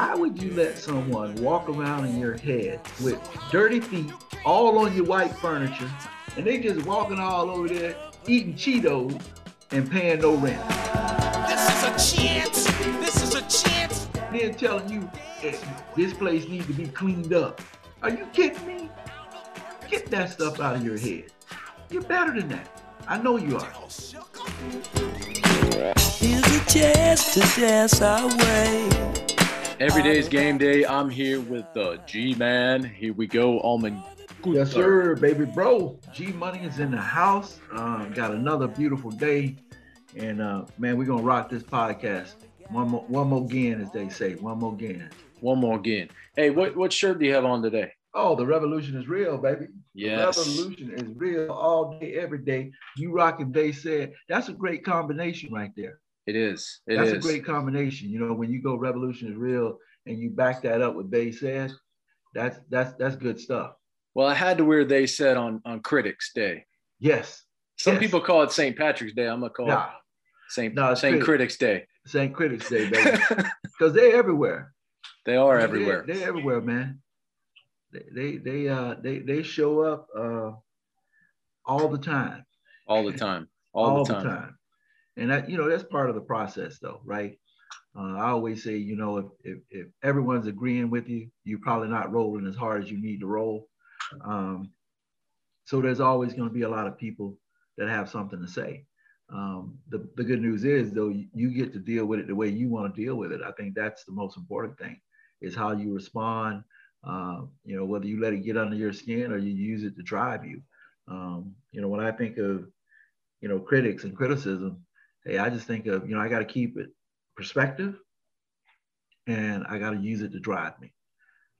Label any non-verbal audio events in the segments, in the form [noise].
why would you let someone walk around in your head with dirty feet all on your white furniture and they just walking all over there eating Cheetos and paying no rent? This is a chance. This is a chance. Then telling you eh, this place needs to be cleaned up. Are you kidding me? Get that stuff out of your head. You're better than that. I know you are. Here's a chance to dance our way. Every day is game day. I'm here with the G Man. Here we go, Almond. Yes, sir, baby bro. G Money is in the house. Uh, got another beautiful day, and uh, man, we're gonna rock this podcast. One more, one more again, as they say. One more again. One more again. Hey, what what shirt do you have on today? Oh, the revolution is real, baby. Yes. The revolution is real all day, every day. You rocking they said that's a great combination right there. It is. It that's is. a great combination. You know, when you go revolution is real and you back that up with they said, that's that's that's good stuff. Well, I had to wear they said on on Critics Day. Yes. Some Yes. people call it St. Patrick's Day. I'm gonna call Nah, it St. No, it's St. Critics. Critics Day. St. Critics Day, baby. [laughs] Because they're everywhere. they are They're- everywhere. They're, everywhere, man. They they they uh they they show up uh all the time. all the time. All, the, time. And that you know that's part of the process though, right? Uh, I always say, you know, if, if if everyone's agreeing with you, you're probably not rolling as hard as you need to roll. Um, so there's always going to be a lot of people that have something to say. Um, the, the good news is though, you, get to deal with it the way you want to deal with it. I think that's the most important thing is how you respond. Uh, you know, whether you let it get under your skin or you use it to drive you. Um, you know, when I think of, you know, critics and criticism, hey, I just think of, you know, I got to keep it perspective and I got to use it to drive me.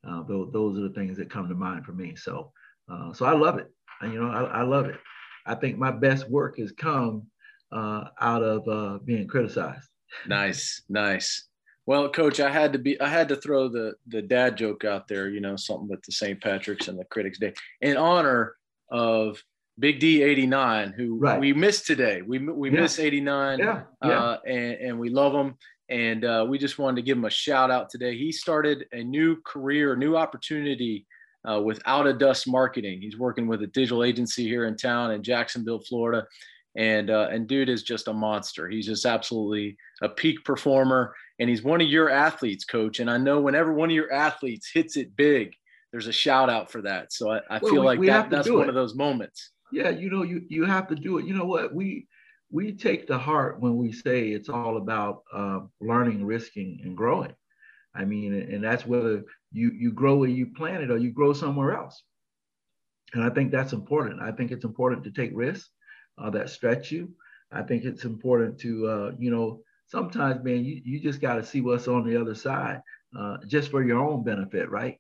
Uh, those, are the things that come to mind for me. So, uh, so I love it. And, you know, I, I love it. I think my best work has come uh, out of uh, being criticized. Nice, nice. Well, coach, I had to be I had to throw the the dad joke out there, you know, something with the St. Patrick's and the Critics Day in honor of Big D 89 who Right. we missed today. We we Yeah. miss 89 Yeah, yeah. uh, and, and we love him. And uh, we just wanted to give him a shout out today. He started a new career, a new opportunity uh, with Out of Dust Marketing. He's working with a digital agency here in town in Jacksonville, Florida. And uh, and dude is just a monster. He's just absolutely a peak performer, and he's one of your athletes, coach. And I know whenever one of your athletes hits it big, there's a shout out for that. So I, I Well, feel we- like we that that's one it. of those moments. Yeah you know you you have to do it. You know what? We we take to heart when we say it's all about uh, learning risking and growing. I mean and that's whether you you grow where you planted or you grow somewhere else. And i think that's important. I think it's important to take risks uh, that stretch you. I think it's important to uh, you know sometimes man you, you just got to see what's on the other side uh, just for your own benefit right?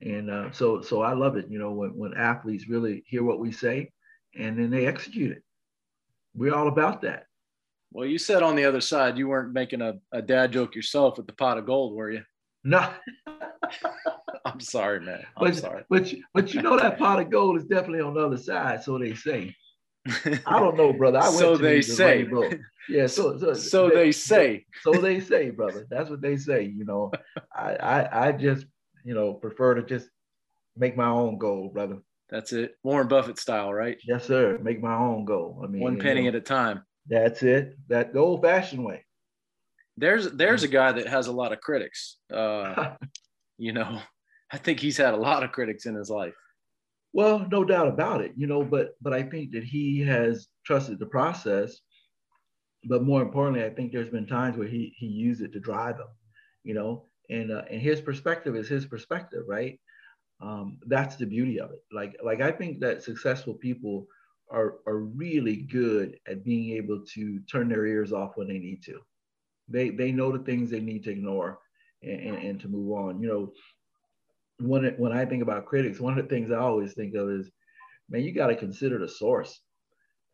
And uh, so so i love it you know when, when athletes really hear what we say and then they execute it. We're all about that. Well, you said on the other side you weren't making a, a dad joke yourself with the pot of gold, were you? No, [laughs] I'm sorry, man. I'm but, sorry. but you- but you know that pot of gold is definitely on the other side, so they say. [laughs] I don't know, brother. I went So they say. Rainbow. Yeah, so [laughs] so, so they say. so they say, brother. That's what they say. You know, I, I I just you know prefer to just make my own gold, brother. That's it. Warren Buffett style, right? Yes, sir. Make my own gold. I mean, One penny know, at a time. That's it. That the old-fashioned way. There's there's a guy that has a lot of critics. Uh, [laughs] you know, I think he's had a lot of critics in his life. Well, no doubt about it, you know, but but I think that he has trusted the process. But more importantly, I think there's been times where he he used it to drive him, you know, and uh, and his perspective is his perspective, right? Um, that's the beauty of it. Like like I think that successful people are are really good at being able to turn their ears off when they need to. They they know the things they need to ignore and, and, and to move on. You know, when it, when I think about critics, one of the things I always think of is, man, you got to consider the source.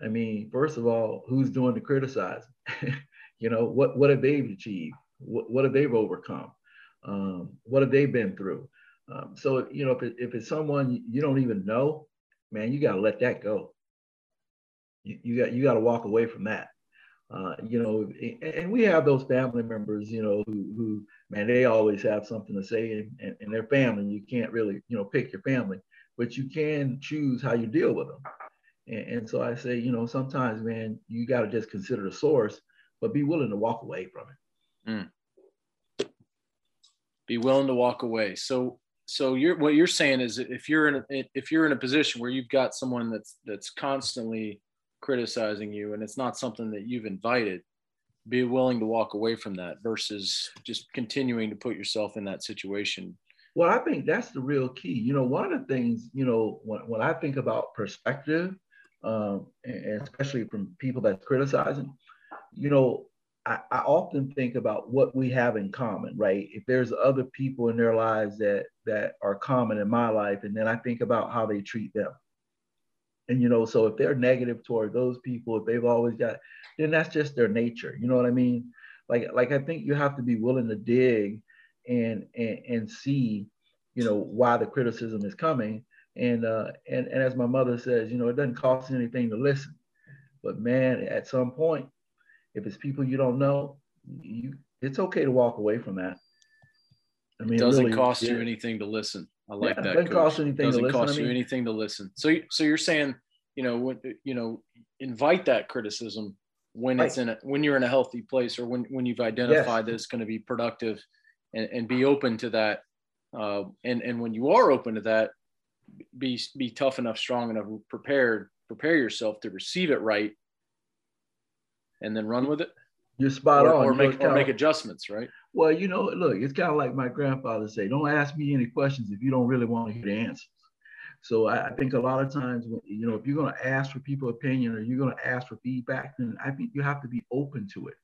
I mean, first of all, who's doing the criticizing? [laughs] you know, what what have they achieved? What, what have they overcome? Um, what have they been through? Um, so you know, if, it, if it's someone you don't even know, man, you got to let that go. You, you got you got to walk away from that. uh, you know, and we have those family members, you know, who, who man, they always have something to say in, in, in, their family. You can't really, you know, pick your family, but you can choose how you deal with them. And, and so I say, you know, sometimes, man, you got to just consider the source, but be willing to walk away from it. Mm. Be willing to walk away. So, so you're what you're saying is if you're in a, if you're in a position where you've got someone that's that's constantly criticizing you and it's not something that you've invited be willing to walk away from that versus just continuing to put yourself in that situation. Well i think that's the real key. You know one of the things you know when, when i think about perspective um, and especially from people that's criticizing you know I, I often think about what we have in common right if there's other people in their lives that that are common in my life and then i think about how they treat them and you know, so if they're negative toward those people, if they've always got, then that's just their nature. You know what I mean? Like, like I think you have to be willing to dig and and, and see, you know, why the criticism is coming. And uh, and and as my mother says, you know, it doesn't cost anything to listen. But man, at some point, if it's people you don't know, you it's okay to walk away from that. I mean, it doesn't really, cost yeah. you anything to listen. I like yeah, that. Doesn't coach. cost anything doesn't to listen. cost I mean, you anything to listen. So, so you're saying, you know, when, you know, invite that criticism when right. it's in a, when you're in a healthy place or when when you've identified yes. that it's going to be productive, and, and be open to that. Uh, and and when you are open to that, be be tough enough, strong enough, prepared, prepare yourself to receive it right, and then run with it. You're spot or, on. Or make or make adjustments, right? Well, you know, look, it's kind of like my grandfather say, don't ask me any questions if you don't really want to hear the answers. So I, think a lot of times, when, you know, if you're going to ask for people opinion or you're going to ask for feedback, then I think you have to be open to it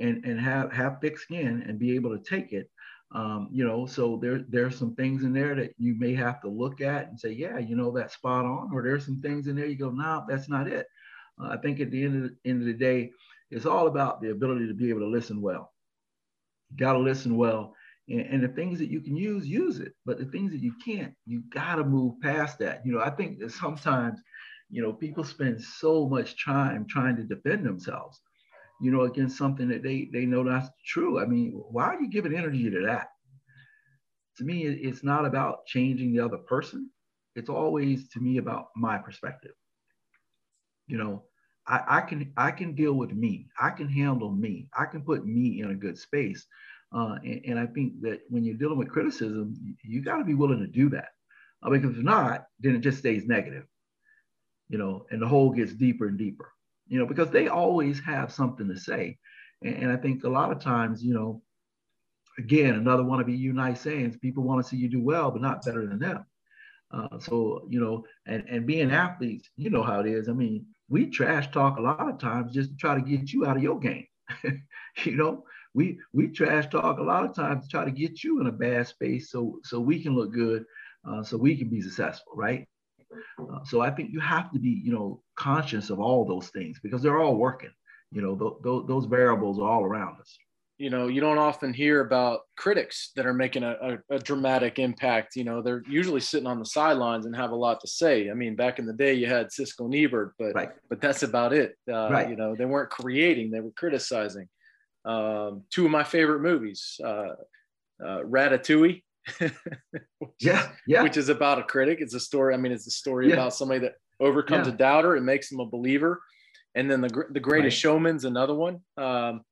and, and have, have thick skin and be able to take it. Um, you know, so there, there's some things in there that you may have to look at and say, yeah, you know, that's spot on. Or there's some things in there you go, no, nah, that's not it. Uh, I think at the end of the, end of the day, it's all about the ability to be able to listen well You got to listen well. And, and, the things that you can use, use it. But the things that you can't, you got to move past that. You know, I think that sometimes, you know, people spend so much time trying to defend themselves, you know, against something that they they know that's true. I mean, why are you giving energy to that? To me, it's not about changing the other person. It's always to me about my perspective. You know, I, I, can I can deal with me. I can handle me. I can put me in a good space. Uh, and, and, I think that when you're dealing with criticism, you, got to be willing to do that. Uh, because if not, then it just stays negative, you know, and the hole gets deeper and deeper, you know, because they always have something to say. And, and I think a lot of times, you know, again, another one of you nice sayings, people want to see you do well, but not better than them. Uh, so, you know, and, and being athletes, you know how it is. I mean, we trash talk a lot of times just to try to get you out of your game. [laughs] you know, we we trash talk a lot of times to try to get you in a bad space so so we can look good, uh, so we can be successful, right? Uh, so I think you have to be, you know, conscious of all those things because they're all working. You know, th- th- those variables are all around us you know you don't often hear about critics that are making a, a, a, dramatic impact you know they're usually sitting on the sidelines and have a lot to say i mean back in the day you had Siskel and Ebert but right. but that's about it uh, right. you know they weren't creating they were criticizing um, two of my favorite movies uh, uh, ratatouille [laughs] yeah yeah which is about a critic it's a story i mean it's a story yeah. about somebody that overcomes yeah. a doubter and makes him a believer and then the, the greatest right. showman's another one um,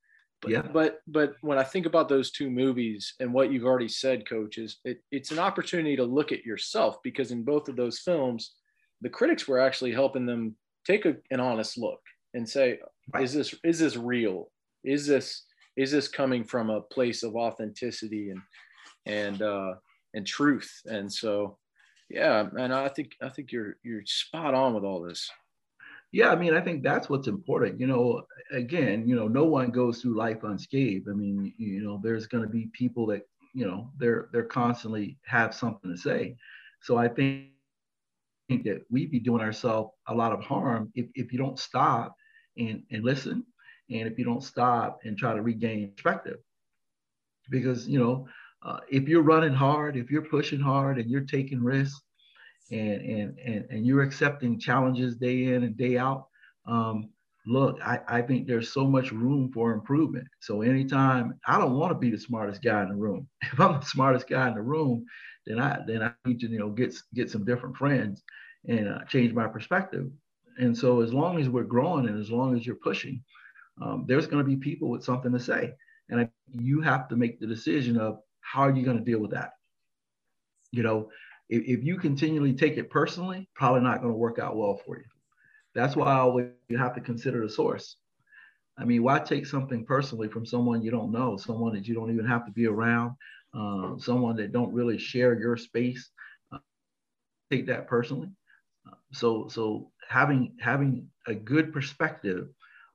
but, yeah. but but when I think about those two movies and what you've already said, coaches, it, it's an opportunity to look at yourself because in both of those films, the critics were actually helping them take a, an honest look and say, right. is this is this real? Is this is this coming from a place of authenticity and and uh, and truth? And so, yeah, and I think I think you're you're spot on with all this. Yeah, I mean, I think that's what's important. You know, again, you know, no one goes through life unscathed. I mean, you know, there's going to be people that, you know, they're they're constantly have something to say. So I think, that we'd be doing ourselves a lot of harm if, if you don't stop and, and listen, and if you don't stop and try to regain perspective. Because you know, uh, if you're running hard, if you're pushing hard, and you're taking risks, and and and, and you're accepting challenges day in and day out um, look, I, I think there's so much room for improvement. So anytime I don't want to be the smartest guy in the room. [laughs] If I'm the smartest guy in the room, then I then I need to you know get get some different friends and uh, change my perspective. And so as long as we're growing and as long as you're pushing, um, there's going to be people with something to say, and I, you have to make the decision of how are you going to deal with that. You know, if, if you continually take it personally, probably not going to work out well for you. That's why I always you have to consider the source. I mean, why take something personally from someone you don't know, someone that you don't even have to be around, uh, someone that don't really share your space? Uh, take that personally. Uh, so, so having having a good perspective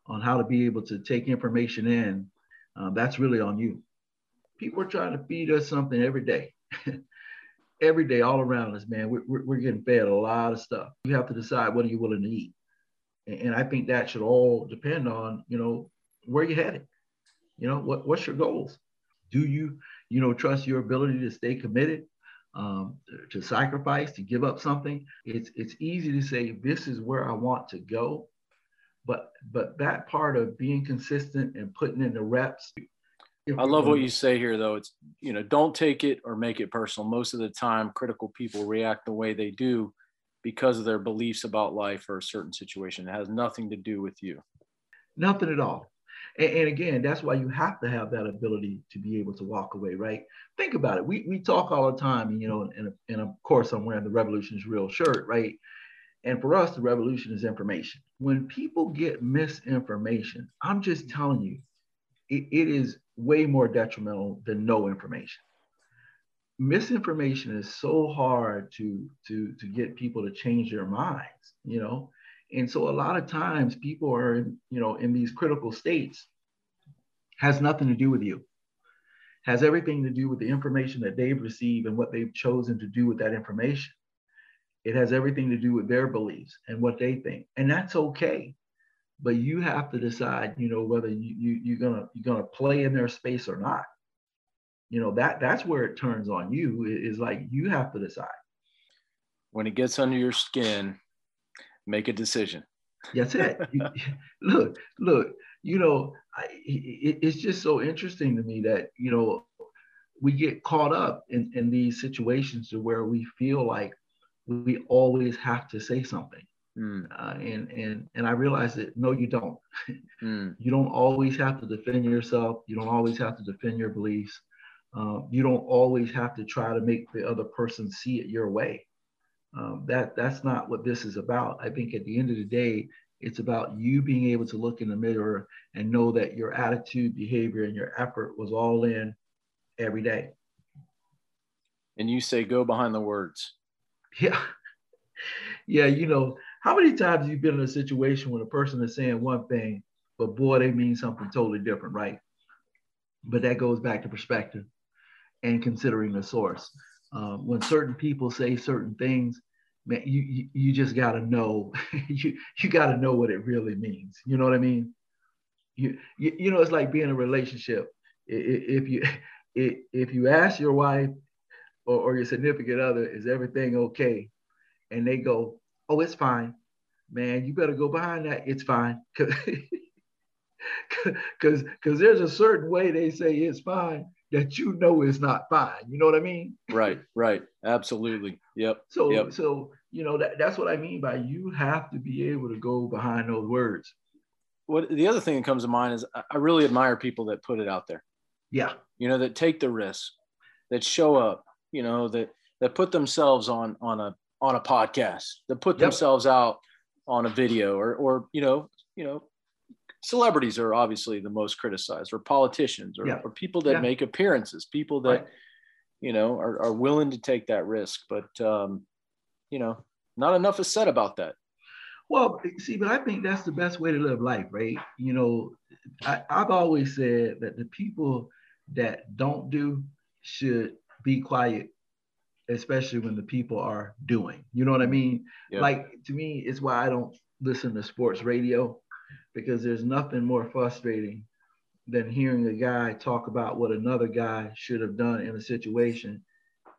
on how to be able to take information in, um, that's really on you. People are trying to feed us something every day. [laughs] every day, all around us, man, we're, we're getting fed a lot of stuff. You have to decide what are you willing to eat. And I think that should all depend on, you know, where you're headed. You know, what, what's your goals? Do you, you know, trust your ability to stay committed, um, to sacrifice, to give up something? It's it's easy to say this is where I want to go, but but that part of being consistent and putting in the reps. I love what you say here, though. It's you know, don't take it or make it personal. Most of the time, critical people react the way they do because of their beliefs about life or a certain situation. It has nothing to do with you. Nothing at all. And, and, again, that's why you have to have that ability to be able to walk away, right? Think about it. We, we talk all the time, you know, and, and of course, I'm wearing the Revolution's real shirt, right? And for us, the revolution is information. When people get misinformation, I'm just telling you, it, it is way more detrimental than no information. Misinformation is so hard to to to get people to change their minds you know? And so a lot of times people are in you know in these critical states has nothing to do with you. Has everything to do with the information that they've received and what they've chosen to do with that information. It has everything to do with their beliefs and what they think and that's okay but you have to decide you know whether you, you you're gonna you're gonna play in their space or not. You know that that's where it turns on you is like you have to decide. When it gets under your skin make a decision. That's it. [laughs] Look look you know I, it, it's just so interesting to me that you know we get caught up in, in these situations to where we feel like we always have to say something mm. uh, and and and i realize that no you don't [laughs] mm. you don't always have to defend yourself you don't always have to defend your beliefs um, you don't always have to try to make the other person see it your way. Um, that that's not what this is about. I think at the end of the day, it's about you being able to look in the mirror and know that your attitude, behavior, and your effort was all in every day. And you say, go behind the words. [laughs] Yeah. Yeah. You know, how many times have you been in a situation when a person is saying one thing, but boy, they mean something totally different, right? But that goes back to perspective and considering the source. Um, when certain people say certain things, man, you, you, you just got to know, [laughs] you, you got to know what it really means. You know what I mean? You, you, you know, it's like being in a relationship. If you, [laughs] if you ask your wife or, or your significant other, is everything okay? And they go, oh, it's fine. Man, you better go behind that. It's fine. [laughs] Because because there's a certain way they say it's fine that you know is not fine. You know what I mean? Right, right. Absolutely. Yep. So yep. so you know that, that's what I mean by you have to be able to go behind those words. What the other thing that comes to mind is I really admire people that put it out there. Yeah. You know, that take the risk, that show up, you know, that that put themselves on on a on a podcast, that put yep. themselves out on a video or or you know, you know, celebrities are obviously the most criticized or politicians or, yeah. or people that yeah. make appearances people that right. you know are, are willing to take that risk but um, you know not enough is said about that well see but i think that's the best way to live life right you know I, i've always said that the people that don't do should be quiet especially when the people are doing you know what i mean yeah. like to me it's why i don't listen to sports radio because there's nothing more frustrating than hearing a guy talk about what another guy should have done in a situation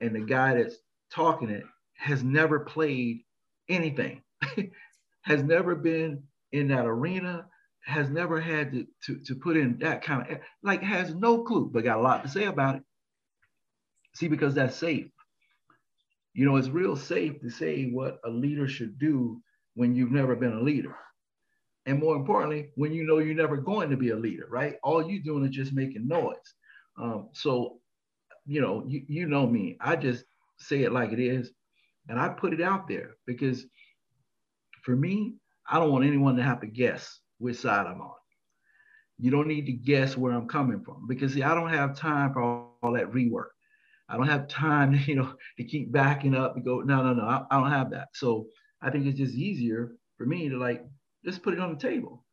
and the guy that's talking it has never played anything [laughs] has never been in that arena has never had to, to, to put in that kind of, like has no clue, but got a lot to say about it. See, because that's safe. You know, it's real safe to say what a leader should do when you've never been a leader. And more importantly, when you know you're never going to be a leader, right? All you're doing is just making noise. Um, so, you know, you, you know me, I just say it like it is. And I put it out there because for me, I don't want anyone to have to guess which side I'm on. You don't need to guess where I'm coming from because see, I don't have time for all, all that rework. I don't have time, [laughs] you know, to keep backing up and go, no, no, no, I, I don't have that. So I think it's just easier for me to like just put it on the table,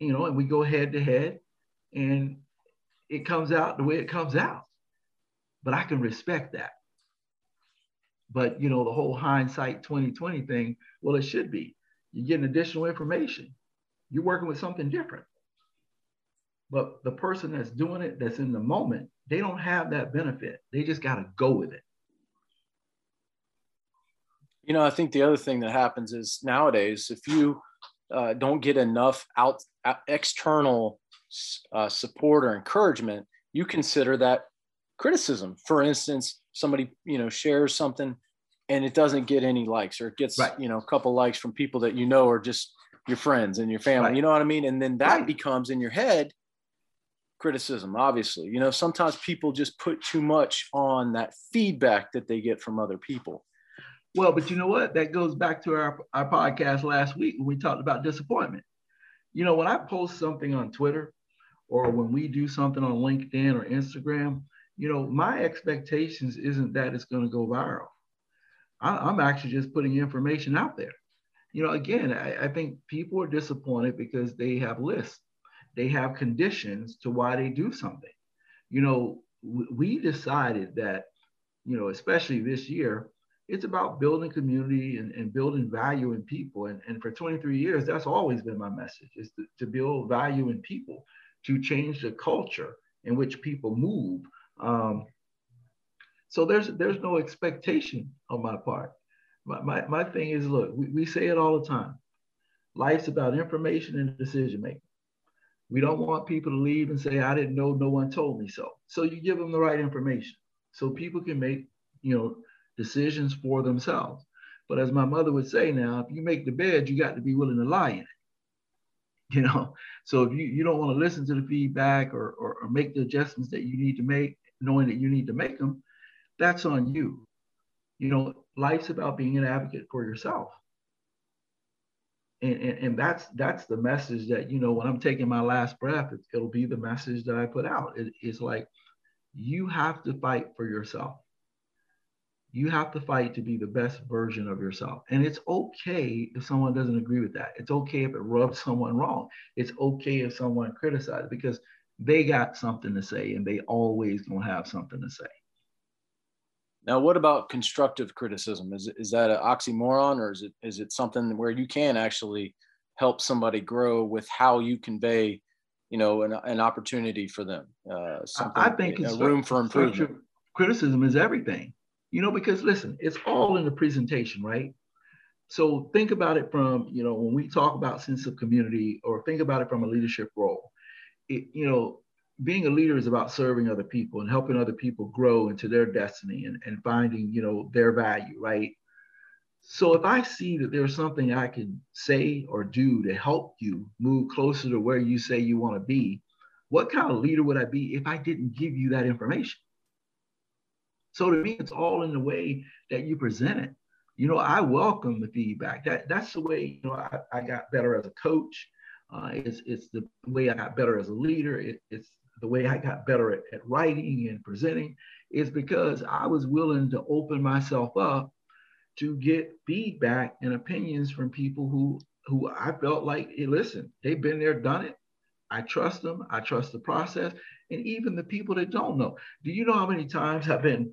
you know, and we go head to head and it comes out the way it comes out. But I can respect that. But you know, the whole hindsight 2020 thing, well, it should be. You're getting additional information. You're working with something different. But the person that's doing it, that's in the moment, they don't have that benefit. They just got to go with it. You know, I think the other thing that happens is nowadays, if you uh, don't get enough out, out external uh, support or encouragement, you consider that criticism. For instance, somebody you know shares something and it doesn't get any likes, or it gets right. you know a couple likes from people that you know are just your friends and your family. Right. You know what I mean? And then that right. becomes in your head criticism. Obviously, you know sometimes people just put too much on that feedback that they get from other people. Well, but you know what? That goes back to our, our podcast last week when we talked about disappointment. You know, when I post something on Twitter or when we do something on LinkedIn or Instagram, you know, my expectations isn't that it's going to go viral. I, am actually just putting information out there. You know, again, I, I think people are disappointed because they have lists, they have conditions to why they do something. You know, we decided that, you know, especially this year, it's about building community and, and building value in people. And, and for 23 years, that's always been my message is to, to build value in people, to change the culture in which people move. Um, so there's there's no expectation on my part. My, my, my thing is, look, we, we say it all the time. Life's about information and decision making. We don't want people to leave and say, I didn't know, no one told me so. So you give them the right information so people can make, you know, decisions for themselves. But as my mother would say now, if you make the bed, you got to be willing to lie in it. [laughs] You know, so if you, you don't want to listen to the feedback or, or, or make the adjustments that you need to make, knowing that you need to make them, that's on you. You know, life's about being an advocate for yourself. And, and, and that's that's the message that, you know, when I'm taking my last breath, it, will be the message that I put out. It, it's like you have to fight for yourself you have to fight to be the best version of yourself. And it's okay if someone doesn't agree with that. It's okay if it rubs [laughs] someone wrong. It's okay if someone criticizes because they got something to say and they always gonna have something to say. Now, what about constructive criticism? Is, is that an oxymoron or is it is it something where you can actually help somebody grow with how you convey, you know, an, an opportunity for them? Uh, something, I think a room for improvement. Criticism is everything you know, because listen, it's all in the presentation, right? So think about it from, you know, when we talk about sense of community or think about it from a leadership role. It, you know, being a leader is about serving other people and helping other people grow into their destiny and, and finding, you know, their value, right? So if I see that there's something I can say or do to help you move closer to where you say you want to be, what kind of leader would I be if I didn't give you that information? So to me, it's all in the way that you present it. You know, I welcome the feedback. That that's the way you know I, I got better as a coach. Uh, it's it's the way I got better as a leader. It, it's the way I got better at, at writing and presenting. Is because I was willing to open myself up to get feedback and opinions from people who who I felt like, hey, listen, they've been there, done it. I trust them. I trust the process and even the people that don't know. Do you know how many times I've been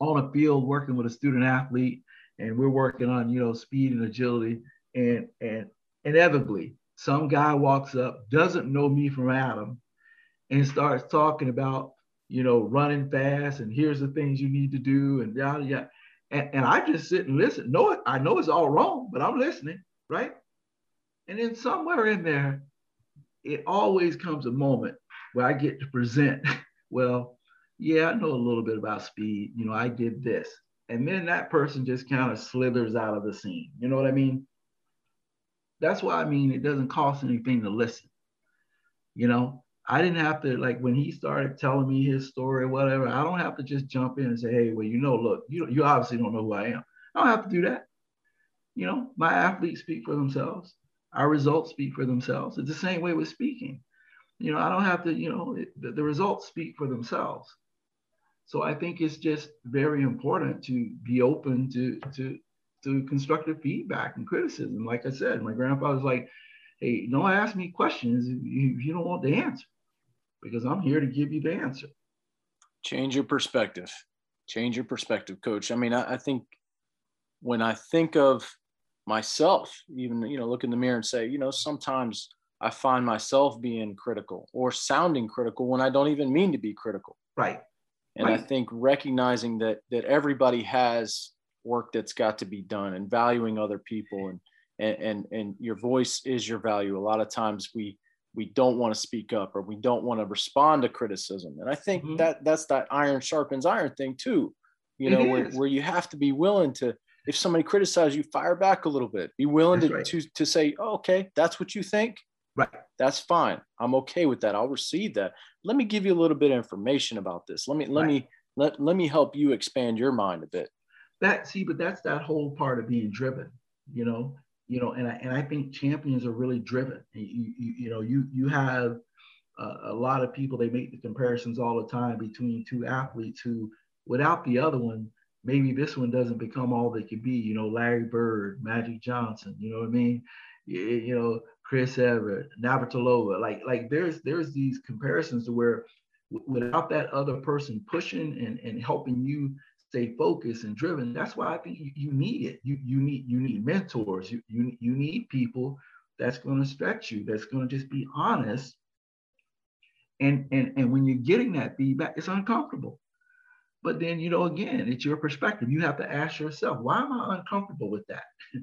on a field working with a student athlete and we're working on, you know, speed and agility and and inevitably some guy walks up, doesn't know me from Adam, and starts talking about, you know, running fast and here's the things you need to do and yada yada. And, and I just sit and listen. No, I know it's all wrong, but I'm listening, right? And then somewhere in there, it always comes a moment where I get to present, [laughs] well, yeah, I know a little bit about speed. You know, I did this. And then that person just kind of slithers out of the scene. You know what I mean? That's why I mean it doesn't cost anything to listen. You know, I didn't have to like when he started telling me his story or whatever. I don't have to just jump in and say, "Hey, well, you know, look, you you obviously don't know who I am." I don't have to do that. You know, my athletes speak for themselves. Our results speak for themselves. It's the same way with speaking. You know, I don't have to. You know, it, the, the results speak for themselves. So I think it's just very important to be open to to to constructive feedback and criticism. Like I said, my grandfather's like, "Hey, don't ask me questions if you don't want the answer." Because I'm here to give you the answer. Change your perspective. Change your perspective, coach. I mean, I, I think when I think of myself, even, you know, look in the mirror and say, you know, sometimes I find myself being critical or sounding critical when I don't even mean to be critical. Right. And right. I think recognizing that that everybody has work that's got to be done and valuing other people and and and, and your voice is your value. A lot of times we we don't want to speak up or we don't want to respond to criticism. And I think mm-hmm. that that's that iron sharpens iron thing too, you know, where, where, you have to be willing to, if somebody criticizes you, fire back a little bit, be willing to, right. to, to say, oh, okay, that's what you think. Right. That's fine. I'm okay with that. I'll receive that. Let me give you a little bit of information about this. Let me, let right. me, let, let me help you expand your mind a bit. That see, but that's that whole part of being driven, you know, you know, and I, and I think champions are really driven. You, you, you know, you, you have a lot of people, they make the comparisons all the time between two athletes who, without the other one, maybe this one doesn't become all they could be. You know, Larry Bird, Magic Johnson, you know what I mean? You, you know, Chris Evert, Navratilova, like, like there's, there's these comparisons to where without that other person pushing and, and helping you stay focused and driven. That's why I think you, you need it. You, you need you need mentors. You, you, you need people that's going to stretch you, that's going to just be honest. And, and, and when you're getting that feedback, it's uncomfortable. But then, you know, again, it's your perspective. You have to ask yourself, why am I uncomfortable with that? [laughs]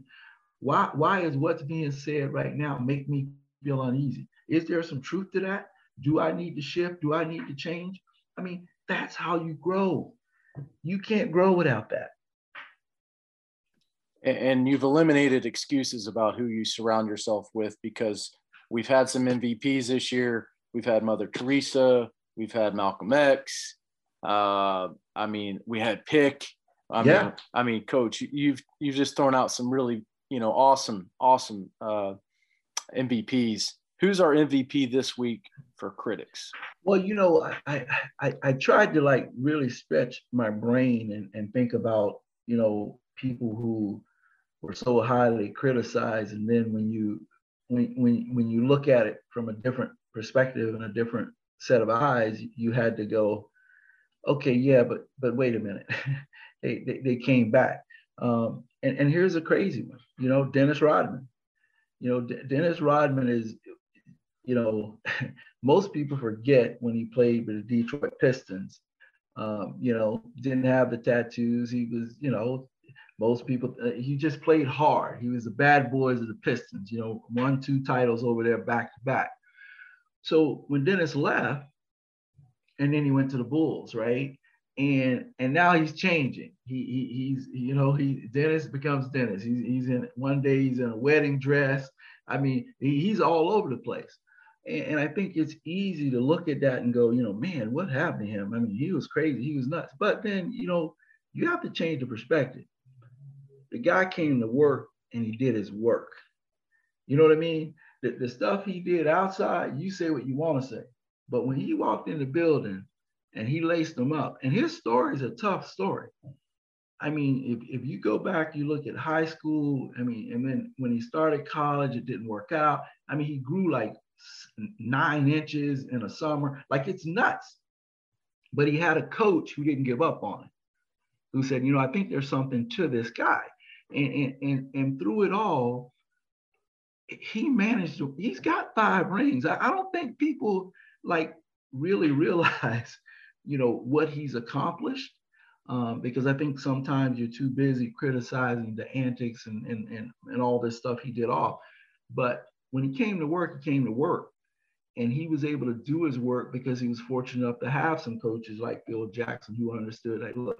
why, why is what's being said right now make me feel uneasy? Is there some truth to that? Do I need to shift? Do I need to change? I mean, that's how you grow. You can't grow without that. And you've eliminated excuses about who you surround yourself with because we've had some MVPs this year. We've had Mother Teresa. We've had Malcolm X. Uh, I mean, we had Pick. I yeah. mean, I mean, Coach, you've you've just thrown out some really you know awesome, awesome uh, MVPs who's our MVP this week for critics? Well, you know, I I, I tried to like really stretch my brain and, and think about, you know, people who were so highly criticized. And then when you when when when you look at it from a different perspective and a different set of eyes, you had to go, okay, yeah, but but wait a minute. [laughs] they, they, they came back. Um, and, and here's a crazy one, you know, Dennis Rodman. You know, Dennis Rodman is you know, [laughs] most people forget when he played with the Detroit Pistons. Um, you know, didn't have the tattoos. He was, you know, most people, uh, he just played hard. He was the bad boys of the Pistons, you know, won two titles over there back to back. So when Dennis left, and then he went to the Bulls, right? And and now he's changing. He, he he's you know he Dennis becomes Dennis. He's he's in one day he's in a wedding dress. I mean he, he's all over the place. And, I think it's easy to look at that and go, you know, man, what happened to him? I mean, he was crazy, he was nuts. But then, you know, you have to change the perspective. The guy came to work and he did his work. You know what I mean? The, the stuff he did outside, you say what you want to say. But when he walked in the building and he laced them up, and his story is a tough story. I mean, if, if you go back, you look at high school, I mean, and then when he started college, it didn't work out. I mean, he grew like nine inches in a summer. Like it's nuts. But he had a coach who didn't give up on him, who said, you know, I think there's something to this guy. And, and, and, and through it all, he managed to, he's got five rings. I, I don't think people like really [laughs] realize, you know, what he's accomplished. Um, because I think sometimes you're too busy criticizing the antics and, and, and, and all this stuff he did off. But when he came to work, he came to work. And he was able to do his work because he was fortunate enough to have some coaches like Phil Jackson who understood that look,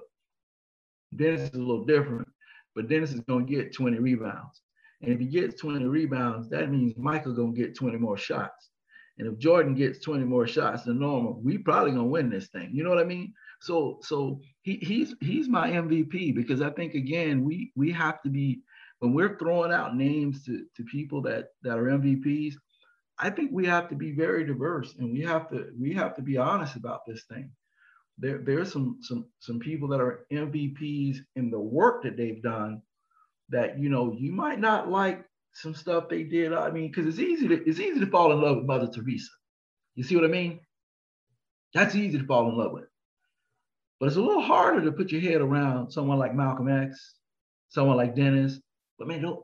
Dennis is a little different, but Dennis is going to get 20 rebounds. And if he gets 20 rebounds, that means Michael going to get 20 more shots. And if Jordan gets 20 more shots than normal, we probably gonna win this thing. You know what I mean? So so he, he's he's my MVP because I think again we we have to be when we're throwing out names to, to people that that are MVPs, I think we have to be very diverse and we have to we have to be honest about this thing. There there's some some some people that are MVPs in the work that they've done that you know you might not like some stuff they did. I mean, because it's easy to it's easy to fall in love with Mother Teresa. You see what I mean? That's easy to fall in love with. But it's a little harder to put your head around someone like Malcolm X, someone like Dennis. But man, don't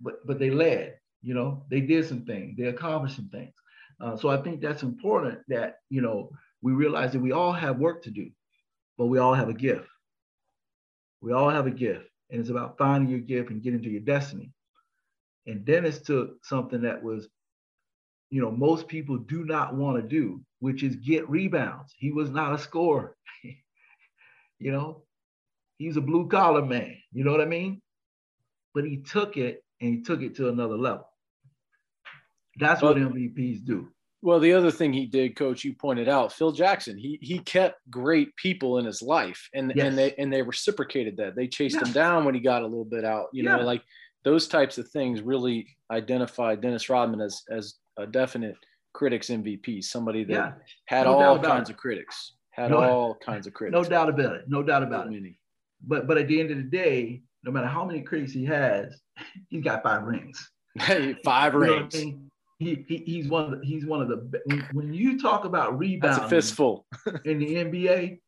but but they led, you know, they did some things, they accomplished some things. Uh, so I think that's important that you know we realize that we all have work to do, but we all have a gift. We all have a gift, and it's about finding your gift and getting to your destiny. And Dennis took something that was, you know, most people do not want to do, which is get rebounds. He was not a scorer. [laughs] you know, he's a blue collar man. You know what I mean? But he took it and he took it to another level. That's what MVPs do. Well, the other thing he did, Coach, you pointed out, Phil Jackson. He he kept great people in his life, and yes. and they and they reciprocated that. They chased him down when he got a little bit out. You yeah. know, like those types of things really identify Dennis Rodman as as a definite critics MVP, somebody that yeah. had no all kinds of critics, had no, all kinds of critics. No doubt about it. No doubt about it. But but at the end of the day, no matter how many critics he has, [laughs] he's got five rings. Hey, five rings. I mean? he, he, he's one of the, he's one of the when, when you talk about rebounding That's a fistful [laughs] in the NBA,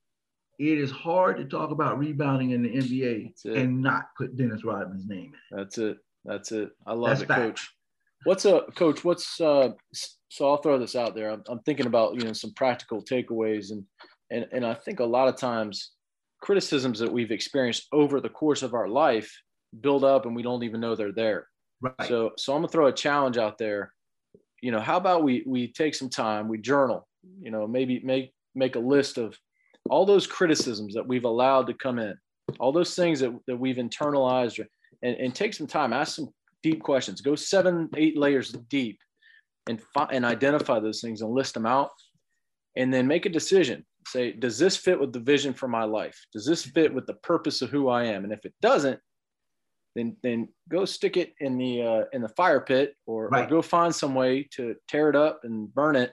it is hard to talk about rebounding in the NBA and not put Dennis Rodman's name in. That's it. That's it. I love That's it, fact. coach. What's a coach? What's uh? So I'll throw this out there. I'm, I'm thinking about you know some practical takeaways and and and I think a lot of times criticisms that we've experienced over the course of our life build up and we don't even know they're there. Right. So so I'm gonna throw a challenge out there. You know, how about we we take some time, we journal. You know, maybe make make a list of all those criticisms that we've allowed to come in, all those things that, that we've internalized, and, and take some time, ask some deep questions, go seven, eight layers deep and, fi- and identify those things and list them out. And then make a decision. Say, does this fit with the vision for my life? Does this fit with the purpose of who I am? And if it doesn't, then then go stick it in the uh, in the fire pit, or, right. or, go find some way to tear it up and burn it,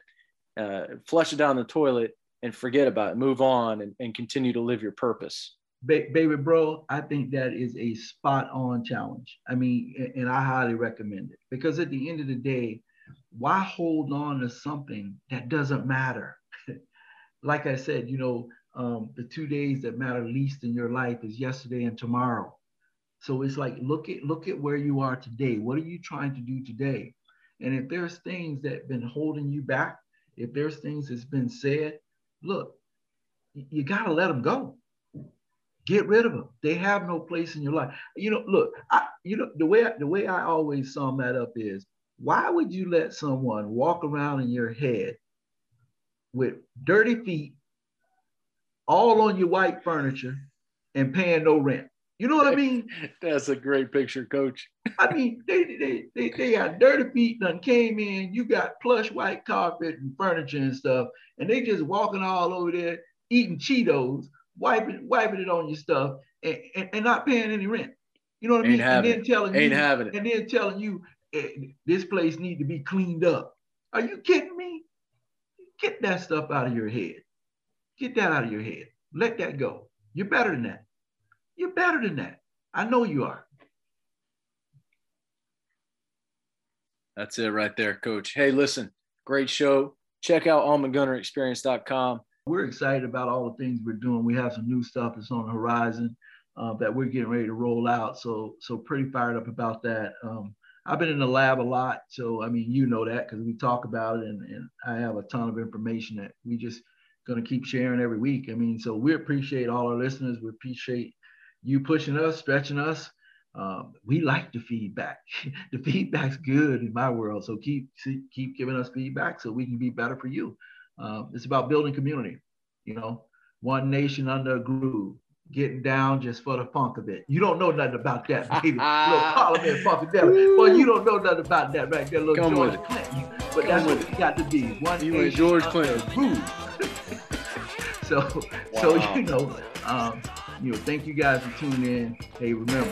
uh, flush it down the toilet, and forget about it, move on and, and continue to live your purpose. Ba- baby bro, I think that is a spot on challenge. I mean, and I highly recommend it because at the end of the day, why hold on to something that doesn't matter? Like I said, you know, um, the two days that matter least in your life is yesterday and tomorrow. So it's like look at look at where you are today. What are you trying to do today? And if there's things that been holding you back, if there's things that's been said, look, you got to let them go. Get rid of them. They have no place in your life. You know, look, I, you know, the way the way I always sum that up is why would you let someone walk around in your head with dirty feet, all on your white furniture, and paying no rent? You know what I mean? That's a great picture, coach. I mean, they, they, they, they got dirty feet done came in. You got plush white carpet and furniture and stuff, and they just walking all over there eating Cheetos, wiping wiping it on your stuff, and, and, and not paying any rent. You know what I mean? and then telling Ain't you, having it. and then telling you eh, this place need to be cleaned up. Are you kidding me? Get that stuff out of your head. Get that out of your head. Let that go. You're better than that. You're better than that. I know you are. That's it right there, coach. Hey, listen, great show. Check out allmcgunnerexperience.com. We're excited about all the things we're doing. We have some new stuff that's on the horizon uh, that we're getting ready to roll out. So, so pretty fired up about that. Um, I've been in the lab a lot, so I mean, you know that because we talk about it, and, and I have a ton of information that we just going to keep sharing every week. I mean, so we appreciate all our listeners. We appreciate you pushing us, stretching us. um, we like the feedback. [laughs] the feedback's good in my world. So keep keep giving us feedback so we can be better for you. Um, it's about building community. You know, one nation under a groove, getting down just for the funk of it. You don't know nothing about that, [laughs] baby. little Parliament funkadelic. Well, you don't know nothing about that right there, little Come George. Clinton. But Come that's what we got to be. One You and George Clinton. [laughs] so, so you know, um, you know, thank you guys for tuning in. Hey, remember,